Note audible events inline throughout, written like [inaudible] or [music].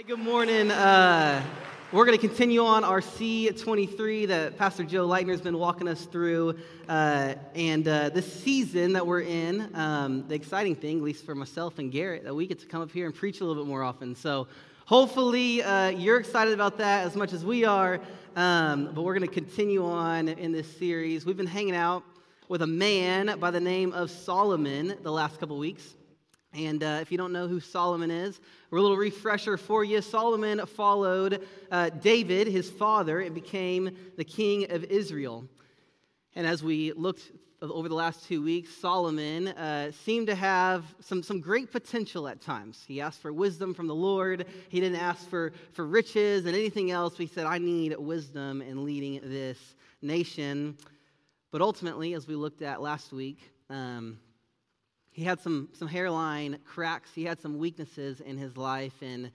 Hey, good morning. Uh, we're going to continue on our C23 that Pastor Joe Leitner has been walking us through. Uh, and uh, this season that we're in, um, the exciting thing, at least for myself and Garrett, that we get to come up here and preach a little bit more often. So hopefully uh, you're excited about that as much as we are. Um, but we're going to continue on in this series. We've been hanging out with a man by the name of Solomon the last couple weeks. And uh, if you don't know who Solomon is, a little refresher for you. Solomon followed uh, David, his father, and became the king of Israel. And as we looked over the last two weeks, Solomon uh, seemed to have some, some great potential at times. He asked for wisdom from the Lord. He didn't ask for, for riches and anything else. He said, I need wisdom in leading this nation. But ultimately, as we looked at last week, um, he had some, some hairline cracks, he had some weaknesses in his life, and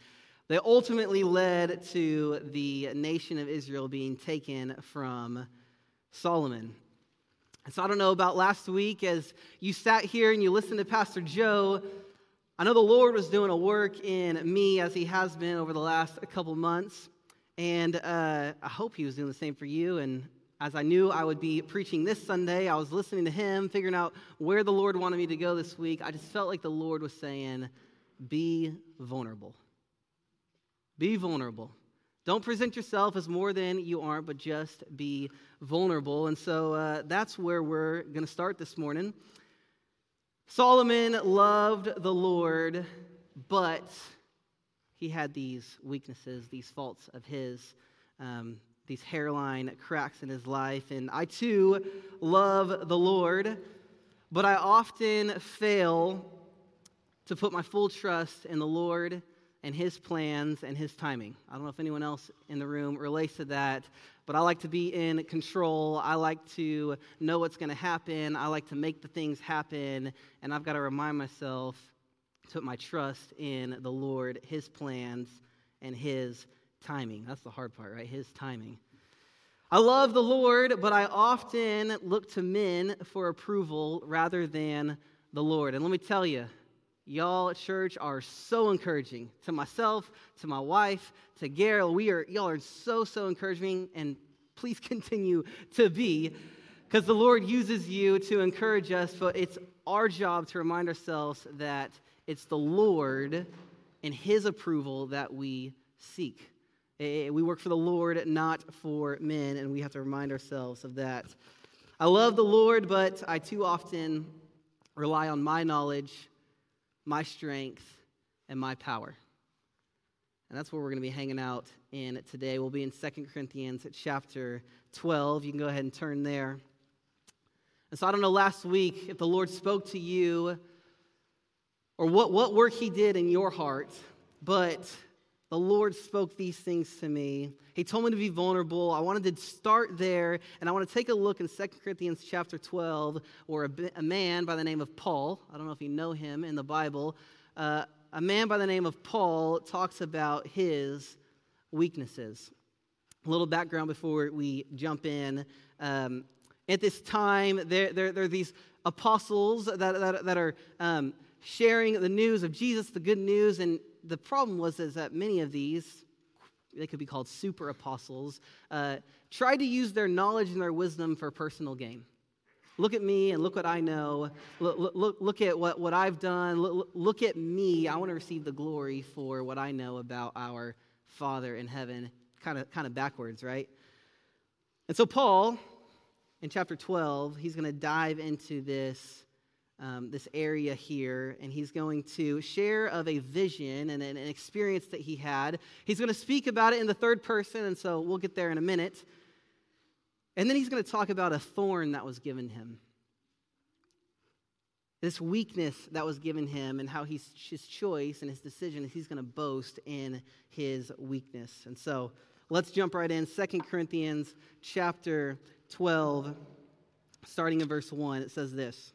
they ultimately led to the nation of Israel being taken from Solomon. And so I don't know about last week as you sat here and you listened to Pastor Joe. I know the Lord was doing a work in me as he has been over the last couple months. And uh, I hope he was doing the same for you. And as I knew I would be preaching this Sunday, I was listening to him, figuring out where the Lord wanted me to go this week. I just felt like the Lord was saying, Be vulnerable. Be vulnerable. Don't present yourself as more than you aren't, but just be vulnerable. And so uh, that's where we're going to start this morning. Solomon loved the Lord, but he had these weaknesses, these faults of his. Um, these hairline cracks in his life. And I too love the Lord, but I often fail to put my full trust in the Lord and his plans and his timing. I don't know if anyone else in the room relates to that, but I like to be in control. I like to know what's going to happen. I like to make the things happen. And I've got to remind myself to put my trust in the Lord, his plans, and his timing. That's the hard part, right? His timing. I love the Lord, but I often look to men for approval rather than the Lord. And let me tell you, y'all at church are so encouraging to myself, to my wife, to Garrett. We are y'all are so so encouraging, and please [laughs] continue to be, because the Lord uses you to encourage us. But it's our job to remind ourselves that it's the Lord and His approval that we seek. Eh, we work for the Lord, not for men, and we have to remind ourselves of that. I love the Lord, but I too often rely on my knowledge, my strength, and my power. And that's where we're going to be hanging out in today. We'll be in 2 Corinthians chapter 12. You can go ahead and turn there. And so I don't know last week if the Lord spoke to you or what, what work he did in your heart, but the Lord spoke these things to me. He told me to be vulnerable. I wanted to start there, and I want to take a look in 2 Corinthians chapter 12, where a, a man by the name of Paul, I don't know if you know him in the Bible, uh, a man by the name of Paul talks about his weaknesses. A little background before we jump in. Um, at this time, there, there, there, are these apostles that, that, that are um, sharing the news of Jesus, the good news, and the problem was is that many of these, they could be called super apostles, uh, tried to use their knowledge and their wisdom for personal gain. Look at me and look what I know. Look, look, look at what, what I've done. Look, look at me. I want to receive the glory for what I know about our Father in heaven. Kind of, kind of backwards, right? And so, Paul, in chapter 12, he's going to dive into this um, this area here, and he's going to share of a vision and an, experience that he had. He's going to speak about it in the third person, and so we'll get there in a minute. And then he's going to talk about a thorn that was given him. This weakness that was given him, and how he's, his choice and his decision is he's going to boast in his weakness. And so let's jump right in. Second Corinthians chapter 12, starting in verse 1, it says this.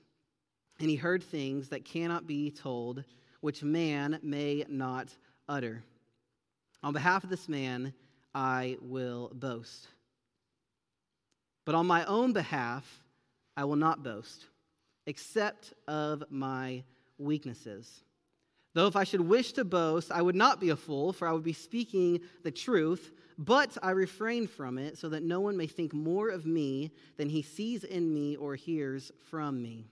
And he heard things that cannot be told, which man may not utter. On behalf of this man, I will boast. But on my own behalf, I will not boast, except of my weaknesses. Though if I should wish to boast, I would not be a fool, for I would be speaking the truth, but I refrain from it, so that no one may think more of me than he sees in me or hears from me.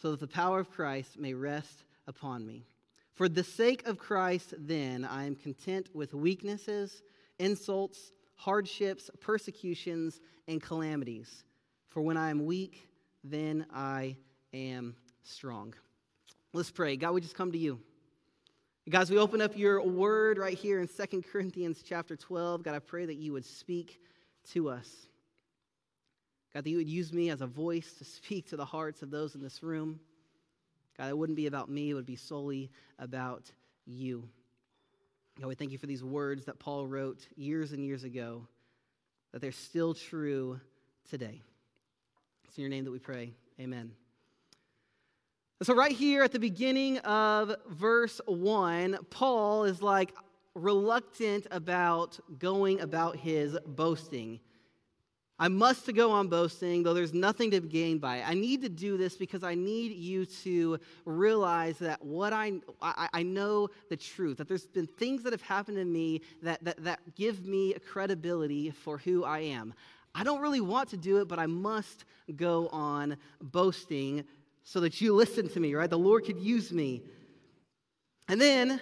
so that the power of Christ may rest upon me. For the sake of Christ, then, I am content with weaknesses, insults, hardships, persecutions, and calamities. For when I am weak, then I am strong. Let's pray. God, we just come to you. Guys, we open up your word right here in Second Corinthians chapter 12. God, I pray that you would speak to us. God, that you would use me as a voice to speak to the hearts of those in this room. God, it wouldn't be about me, it would be solely about you. God, we thank you for these words that Paul wrote years and years ago, that they're still true today. It's in your name that we pray. Amen. So, right here at the beginning of verse 1, Paul is like reluctant about going about his boasting. I must go on boasting, though there's nothing to gain by it. I need to do this because I need you to realize that what I, I, I know the truth, that there's been things that have happened to me that, that, that give me credibility for who I am. I don't really want to do it, but I must go on boasting so that you listen to me, right? The Lord could use me. And then,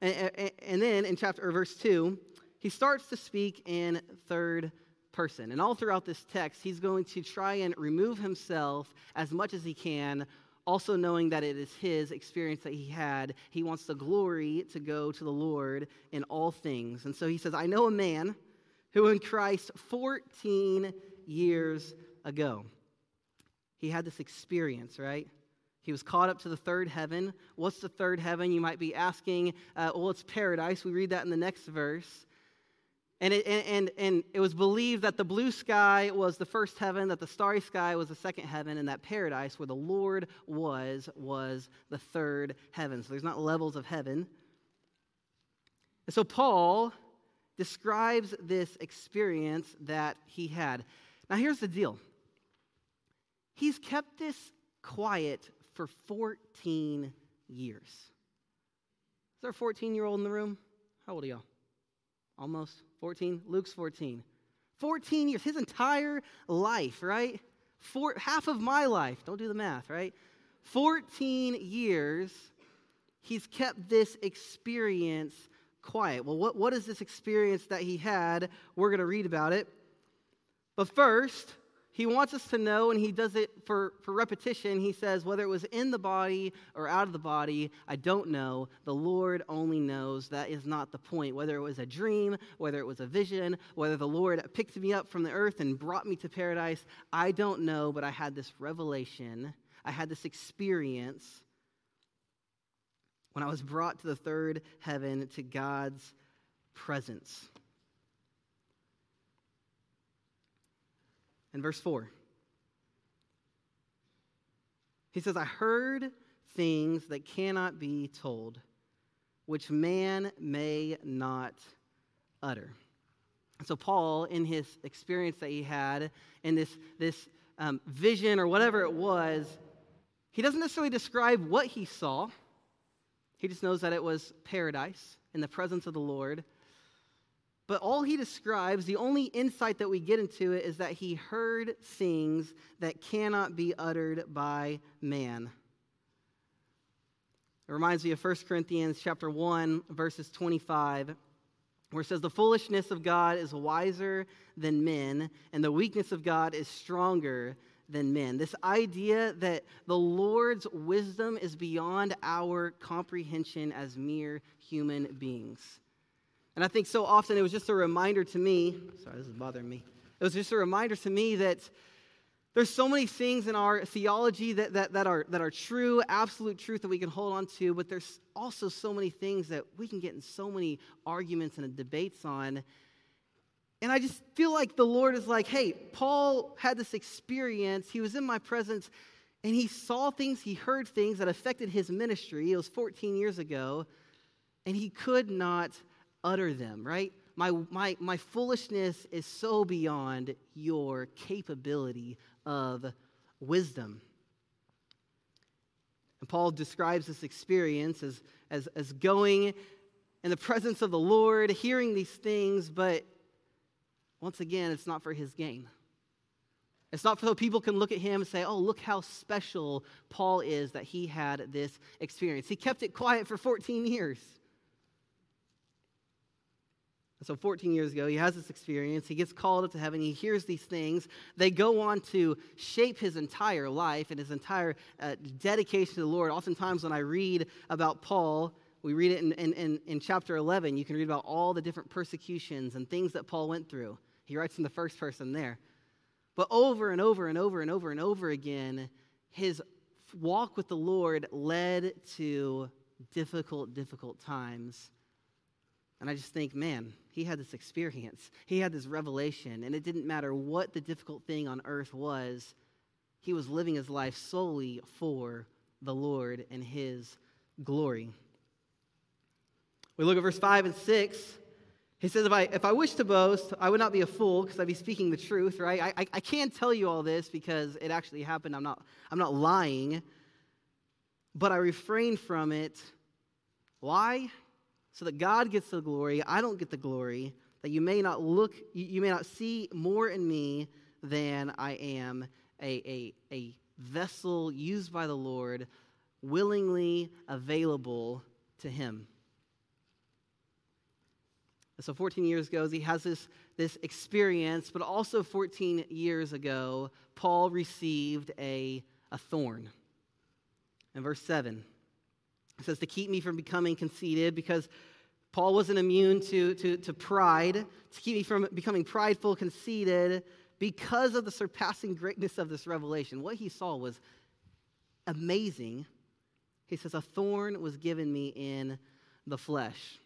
and, and then in chapter or verse 2, he starts to speak in third person. And all throughout this text, he's going to try and remove himself as much as he can, also knowing that it is his experience that he had. He wants the glory to go to the Lord in all things. And so he says, I know a man who in Christ 14 years ago he had this experience, right? He was caught up to the third heaven. What's the third heaven? You might be asking. Uh, well, it's paradise. We read that in the next verse. And it, and, and it was believed that the blue sky was the first heaven, that the starry sky was the second heaven, and that paradise, where the Lord was, was the third heaven. So there's not levels of heaven. And so Paul describes this experience that he had. Now, here's the deal He's kept this quiet for 14 years. Is there a 14 year old in the room? How old are y'all? Almost 14? Luke's 14. 14 years, his entire life, right? Four, half of my life, don't do the math, right? 14 years, he's kept this experience quiet. Well, what, what is this experience that he had? We're going to read about it. But first, he wants us to know, and he does it for, for repetition. He says, whether it was in the body or out of the body, I don't know. The Lord only knows. That is not the point. Whether it was a dream, whether it was a vision, whether the Lord picked me up from the earth and brought me to paradise, I don't know, but I had this revelation. I had this experience when I was brought to the third heaven to God's presence. In verse 4. He says, I heard things that cannot be told, which man may not utter. So, Paul, in his experience that he had, in this, this um, vision or whatever it was, he doesn't necessarily describe what he saw. He just knows that it was paradise in the presence of the Lord. But all he describes, the only insight that we get into it is that he heard things that cannot be uttered by man. It reminds me of 1 Corinthians chapter 1, verses 25, where it says, The foolishness of God is wiser than men, and the weakness of God is stronger than men. This idea that the Lord's wisdom is beyond our comprehension as mere human beings. And I think so often it was just a reminder to me, sorry, this is bothering me. It was just a reminder to me that there's so many things in our theology that, that, that, are, that are true, absolute truth that we can hold on to, but there's also so many things that we can get in so many arguments and debates on. And I just feel like the Lord is like, hey, Paul had this experience. He was in my presence and he saw things, he heard things that affected his ministry. It was 14 years ago, and he could not utter them, right? My, my, my foolishness is so beyond your capability of wisdom. And Paul describes this experience as, as, as going in the presence of the Lord, hearing these things, but once again, it's not for his gain. It's not for so people can look at him and say, oh, look how special Paul is that he had this experience. He kept it quiet for 14 years. So, 14 years ago, he has this experience. He gets called up to heaven. He hears these things. They go on to shape his entire life and his entire uh, dedication to the Lord. Oftentimes, when I read about Paul, we read it in, in, in, chapter 11. You can read about all the different persecutions and things that Paul went through. He writes in the first person there. But over and over and over and over and over again, his walk with the Lord led to difficult, difficult times. And I just think, man, he had this experience. He had this revelation, and it didn't matter what the difficult thing on earth was, he was living his life solely for the Lord and his glory. We look at verse 5 and 6. He says, if I, if I wish to boast, I would not be a fool because I'd be speaking the truth, right? I, I, I can't tell you all this because it actually happened. I'm not, I'm not lying, but I refrain from it. Why? So that God gets the glory, I don't get the glory, that you may not look, you may not see more in me than I am a, a, a vessel used by the Lord, willingly available to Him. so 14 years ago, he has this, this experience, but also 14 years ago, Paul received a, a thorn. In verse 7, it says, to keep me from becoming conceited, because Paul wasn't immune to, to, to pride, to keep me from becoming prideful, conceited, because of the surpassing greatness of this revelation. What he saw was amazing. He says, A thorn was given me in the flesh.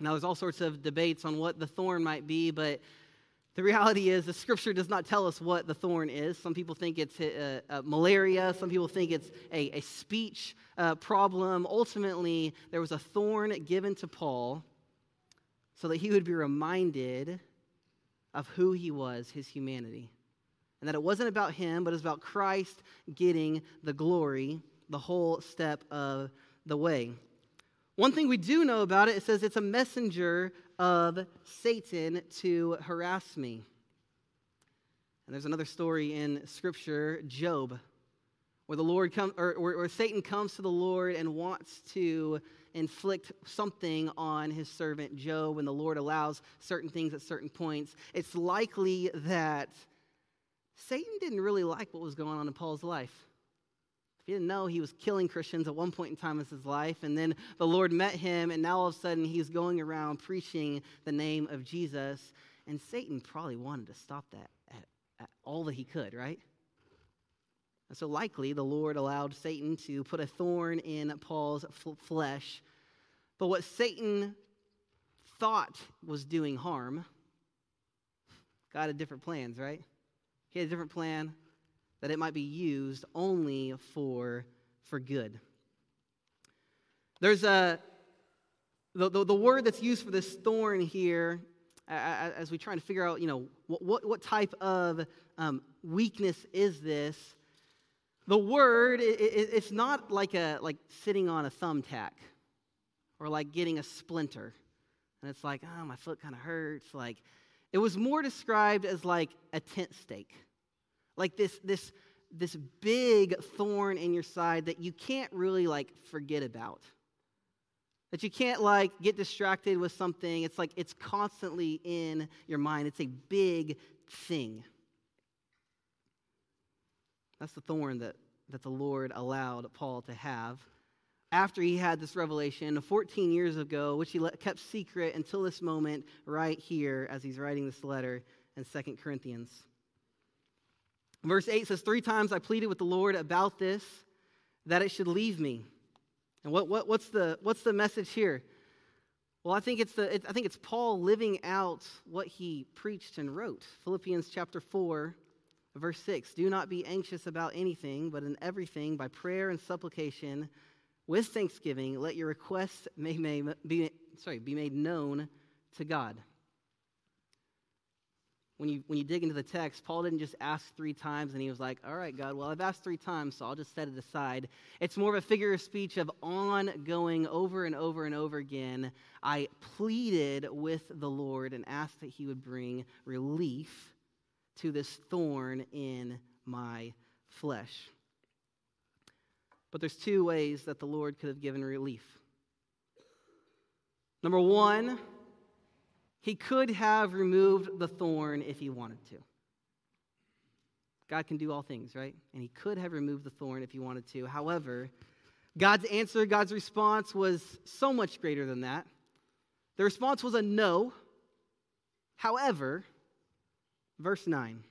Now, there's all sorts of debates on what the thorn might be, but the reality is, the scripture does not tell us what the thorn is. Some people think it's malaria, some people think it's a, a speech uh, problem. Ultimately, there was a thorn given to Paul so that he would be reminded of who he was, his humanity. And that it wasn't about him, but it was about Christ getting the glory the whole step of the way. One thing we do know about it, it says it's a messenger of Satan to harass me. And there's another story in Scripture, Job, where the Lord or where Satan comes to the Lord and wants to inflict something on his servant Job, and the Lord allows certain things at certain points. It's likely that Satan didn't really like what was going on in Paul's life. If you didn't know, he was killing Christians at one point in time in his life, and then the Lord met him, and now all of a sudden he's going around preaching the name of Jesus. And Satan probably wanted to stop that at, at all that he could, right? And so likely the Lord allowed Satan to put a thorn in Paul's flesh. But what Satan thought was doing harm, God had different plans, right? He had a different plan that it might be used only for, for good. There's a, the, the, the word that's used for this thorn here, as we try to figure out, you know, what, what, what type of um, weakness is this? The word, it, it, it's not like, a, like sitting on a thumbtack or like getting a splinter. And it's like, oh, my foot kind of hurts. Like, it was more described as like a tent stake like this, this this big thorn in your side that you can't really like forget about. That you can't like get distracted with something. It's like it's constantly in your mind. It's a big thing. That's the thorn that, that the Lord allowed Paul to have after he had this revelation 14 years ago, which he kept secret until this moment right here as he's writing this letter in 2 Corinthians. Verse 8 says, Three times I pleaded with the Lord about this, that it should leave me. And what, what, what's, the, what's the message here? Well, I think it's, the, it, I think it's Paul living out what he preached and wrote. Philippians chapter 4, verse 6 Do not be anxious about anything, but in everything, by prayer and supplication, with thanksgiving, let your requests may, may be, sorry, be made known to God when you, when you dig into the text, Paul didn't just ask three times and he was like, All right, God, well, I've asked three times, so I'll just set it aside. It's more of a figure of speech of ongoing over and over and over again. I pleaded with the Lord and asked that he would bring relief to this thorn in my flesh. But there's two ways that the Lord could have given relief. Number one, he could have removed the thorn if he wanted to. God can do all things, right? And he could have removed the thorn if he wanted to. However, God's answer, God's response was so much greater than that. The response was a no. However, verse 9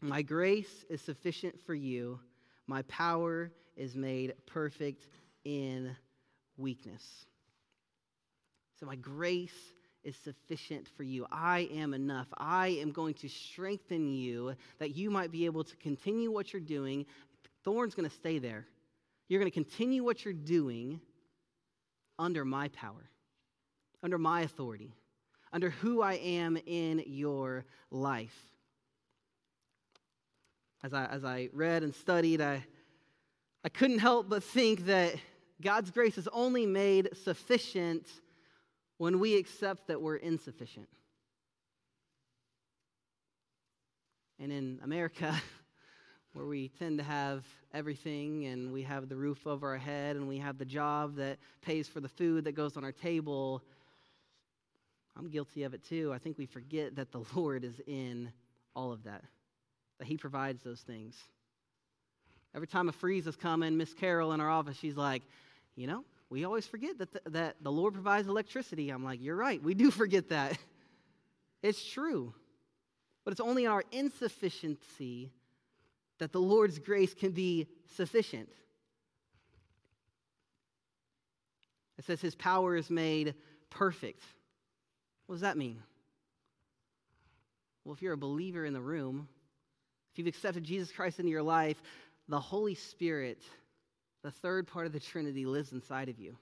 My grace is sufficient for you, my power is made perfect in weakness. So, my grace is sufficient for you. I am enough. I am going to strengthen you that you might be able to continue what you're doing. Thorn's going to stay there. You're going to continue what you're doing under my power, under my authority, under who I am in your life. As I, as I read and studied, I, I couldn't help but think that God's grace is only made sufficient when we accept that we're insufficient. And in America, [laughs] where we tend to have everything and we have the roof over our head and we have the job that pays for the food that goes on our table, I'm guilty of it too. I think we forget that the [laughs] Lord is in all of that, that He provides those things. Every time a freeze is coming, Miss Carol in our office, she's like, you know, we always forget that the, that the Lord provides electricity. I'm like, you're right. We do [laughs] forget that. It's true. But it's only in our insufficiency that the Lord's grace can be sufficient. It says his power is made perfect. What does that mean? Well, if you're a believer in the room, if you've accepted Jesus Christ into your life, the Holy Spirit the third part of the Trinity lives inside of you.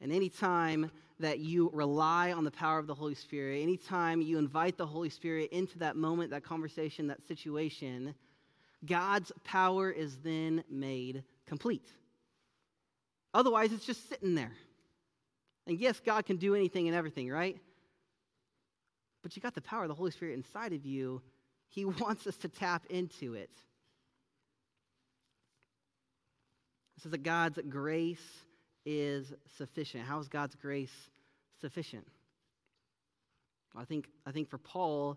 And anytime that you rely on the power of the Holy Spirit, anytime you invite the Holy Spirit into that moment, that conversation, that situation, God's power is then made complete. Otherwise, it's just sitting there. And yes, God can do anything and everything, right? But you got the power of the Holy Spirit inside of you. He [laughs] wants us to tap into it. It says that God's grace is sufficient. How is God's grace sufficient? Well, I think, I think for Paul,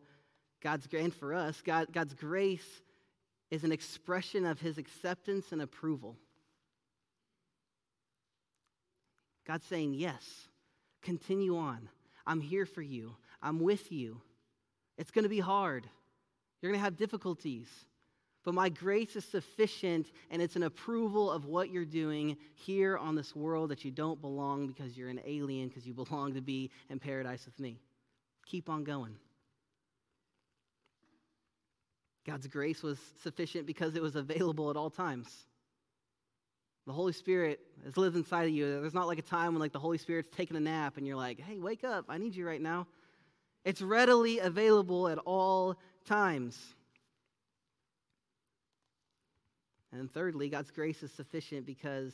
God's and for us, God, God's grace is an expression of his acceptance and approval. God's saying, Yes, continue on. I'm here for you. I'm with you. It's going to be hard. You're going to have difficulties. But my grace is sufficient, and it's an approval of what you're doing here on this world that you don't belong because you're an alien, because you belong to be in paradise with me. Keep on going. God's grace was sufficient because it was available at all times. The Holy Spirit has lived inside of you. There's not like a time when like the Holy Spirit's taking a nap and you're like, "Hey, wake up. I need you right now." It's readily available at all times. And thirdly, God's grace is sufficient because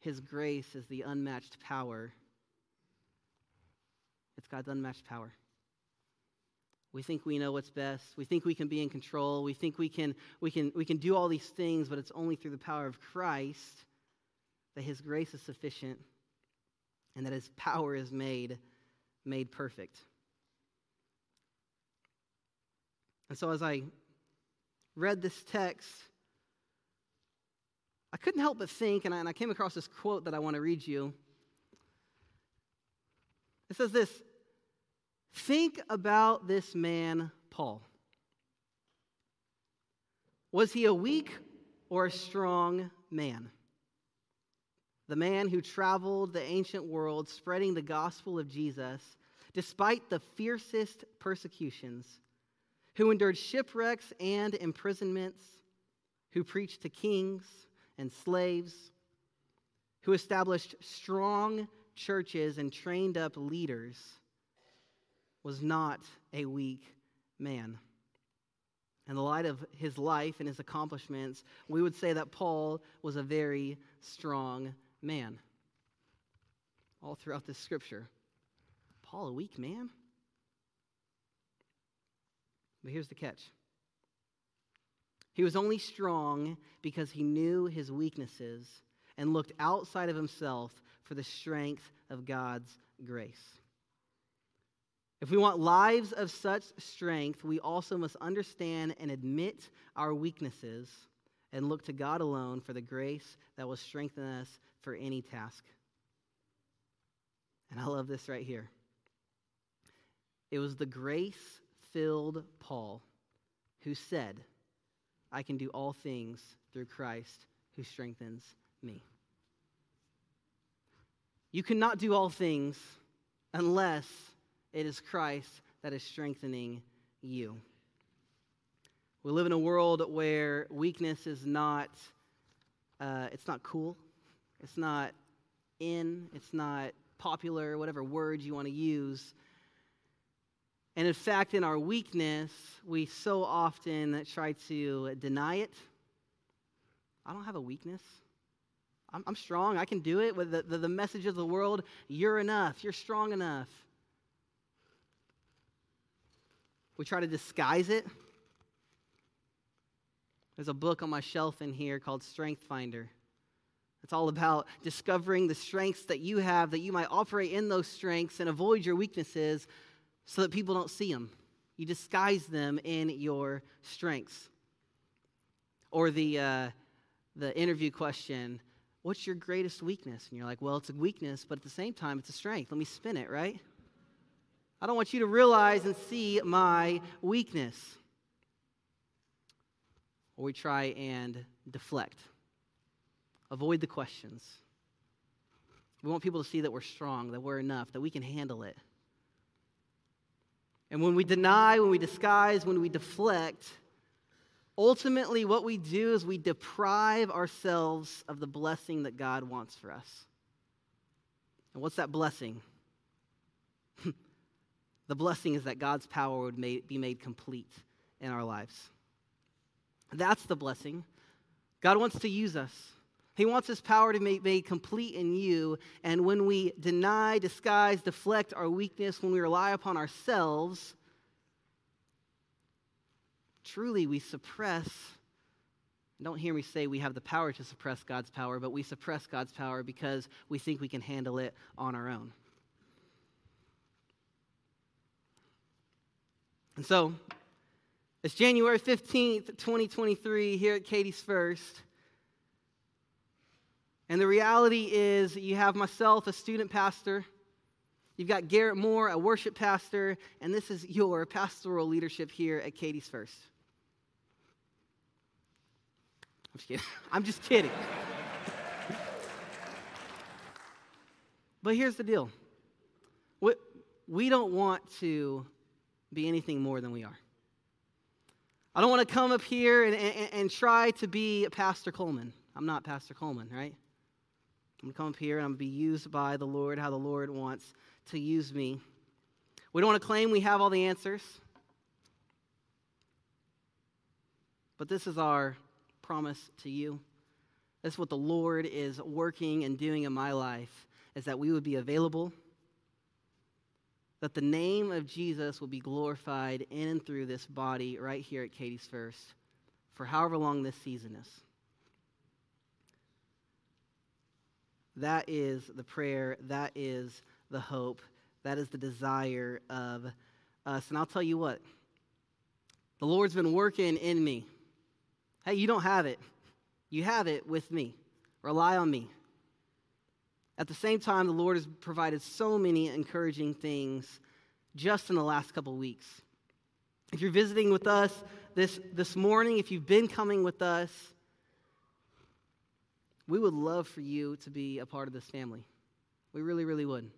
his grace is the unmatched power. It's God's unmatched power. We think we know what's best. We think we can be in control. We think we can, we can, we can do all these things, but it's only through the power of Christ that his grace is sufficient and that his power is made, made perfect. And so as I read this text, I couldn't help but think, and I, and I came across this quote that I want to read you. It says this Think about this man, Paul. Was he a weak or a strong man? The man who traveled the ancient world spreading the gospel of Jesus despite the fiercest persecutions, who endured shipwrecks and imprisonments, who preached to kings and slaves, who established strong churches and trained up leaders was not a weak man. In the light of his life and his accomplishments, we would say that Paul was a very strong man. All throughout this scripture. Paul, a weak man? But here's the catch he was only strong because he knew his weaknesses and looked outside of himself for the strength of God's grace. If we want lives of such strength, we also must understand and admit our weaknesses and look to God alone for the grace that will strengthen us for any task. And I love this right here. It was the grace filled Paul who said, I can do all things through Christ who strengthens me. You cannot do all things unless it is Christ that is strengthening you. We live in a world where weakness is not, uh, it's not cool. It's not in. It's not popular, whatever words you want to use. And in fact, in our weakness, we so often try to deny it. I don't have a weakness. I'm, I'm strong. I can do it. With the, the, the message of the world, you're enough. You're strong enough. We try to disguise it. There's a book on my shelf in here called Strength Finder. It's all about discovering the strengths that you have, that you might operate in those strengths and avoid your weaknesses so that people don't see them. You disguise them in your strengths. Or the, uh, the interview question What's your greatest weakness? And you're like, Well, it's a weakness, but at the same time, it's a strength. Let me spin it, right? I don't want you to realize and see my weakness. Or we try and deflect, avoid the questions. We want people to see that we're strong, that we're enough, that we can handle it. And when we deny, when we disguise, when we deflect, ultimately what we do is we deprive ourselves of the blessing that God wants for us. And what's that blessing? [laughs] the blessing is that God's power would be made complete in our lives. That's the blessing. God wants to use us. He wants his power to be made complete in you. And when we deny, disguise, deflect our weakness, when we rely upon ourselves, truly we suppress. Don't hear me say we have the power to suppress God's power, but we suppress God's power because we think we can handle it on our own. And so, it's January 15th, 2023, here at Katie's First. And the reality is, you have myself, a student pastor. You've got Garrett Moore, a worship pastor. And this is your pastoral leadership here at Katie's First. I'm just kidding. [laughs] I'm just kidding. [laughs] but here's the deal we, we don't want to be anything more than we are. I don't want to come up here and, and, and try to be Pastor Coleman. I'm not Pastor Coleman, right? I'm going to come up here and I'm going to be used by the Lord how the Lord wants to use me. We don't want to claim we have all the answers. But this is our promise to you. This is what the Lord is working and doing in my life is that we would be available, that the name of Jesus will be glorified in and through this body right here at Katie's First for however long this season is. That is the prayer, that is the hope, that is the desire of us. And I'll tell you what, the Lord's been working in me. Hey, you don't have it, you have it with me. Rely on me. At the same time, the Lord has provided so many encouraging things just in the last couple weeks. If you're visiting with us this, this morning, if you've been coming with us, we would love for you to be a part of this family. We really, really would.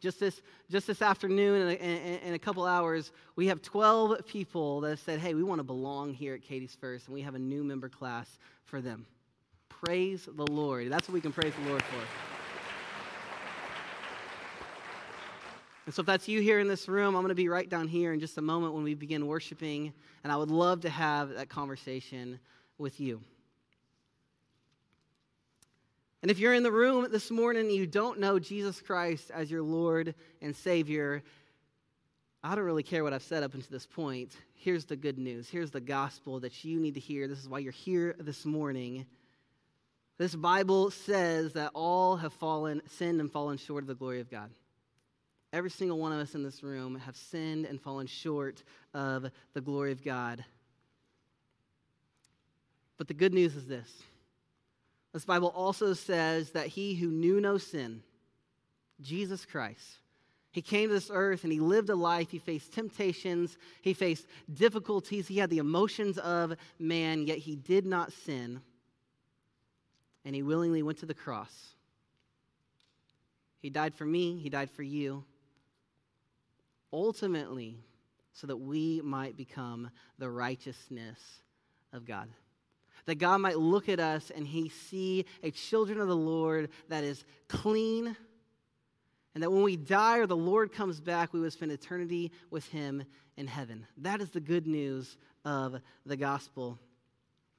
Just this, just this afternoon, and in, a couple hours, we have 12 people that said, hey, we want to belong here at Katie's First, and we have a new member class for them. Praise the Lord. That's what we can praise the Lord for. And so, if that's you here in this room, I'm going to be right down here in just a moment when we begin worshiping, and I would love to have that conversation with you. And if you're in the room this morning and you don't know Jesus Christ as your Lord and Savior, I don't really care what I've said up until this point. Here's the good news. Here's the gospel that you need to hear. This is why you're here this morning. This Bible says that all have fallen, sinned and fallen short of the glory of God. Every single one of us in this room have sinned and fallen short of the glory of God. But the good news is this this Bible also says that he who knew no sin, Jesus Christ, he came to this earth and he lived a life. He faced temptations, he faced difficulties, he had the emotions of man, yet he did not sin. And he willingly went to the cross. He died for me, he died for you. Ultimately, so that we might become the righteousness of God that God might look at us and he see a children of the Lord that is clean, and that when we die or the Lord comes back, we will spend eternity with him in heaven. That is the good news of the gospel.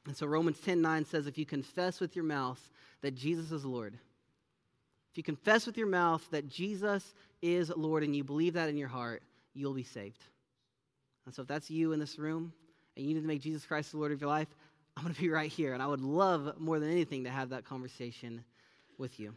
And so Romans 10 9 says, If you confess with your mouth that Jesus is Lord, if you confess with your mouth that Jesus is Lord and you believe that in your heart, you'll be saved. And so if that's you in this room and you need to make Jesus Christ the Lord of your life, I'm going to be right here, and I would love more than anything to have that conversation with you.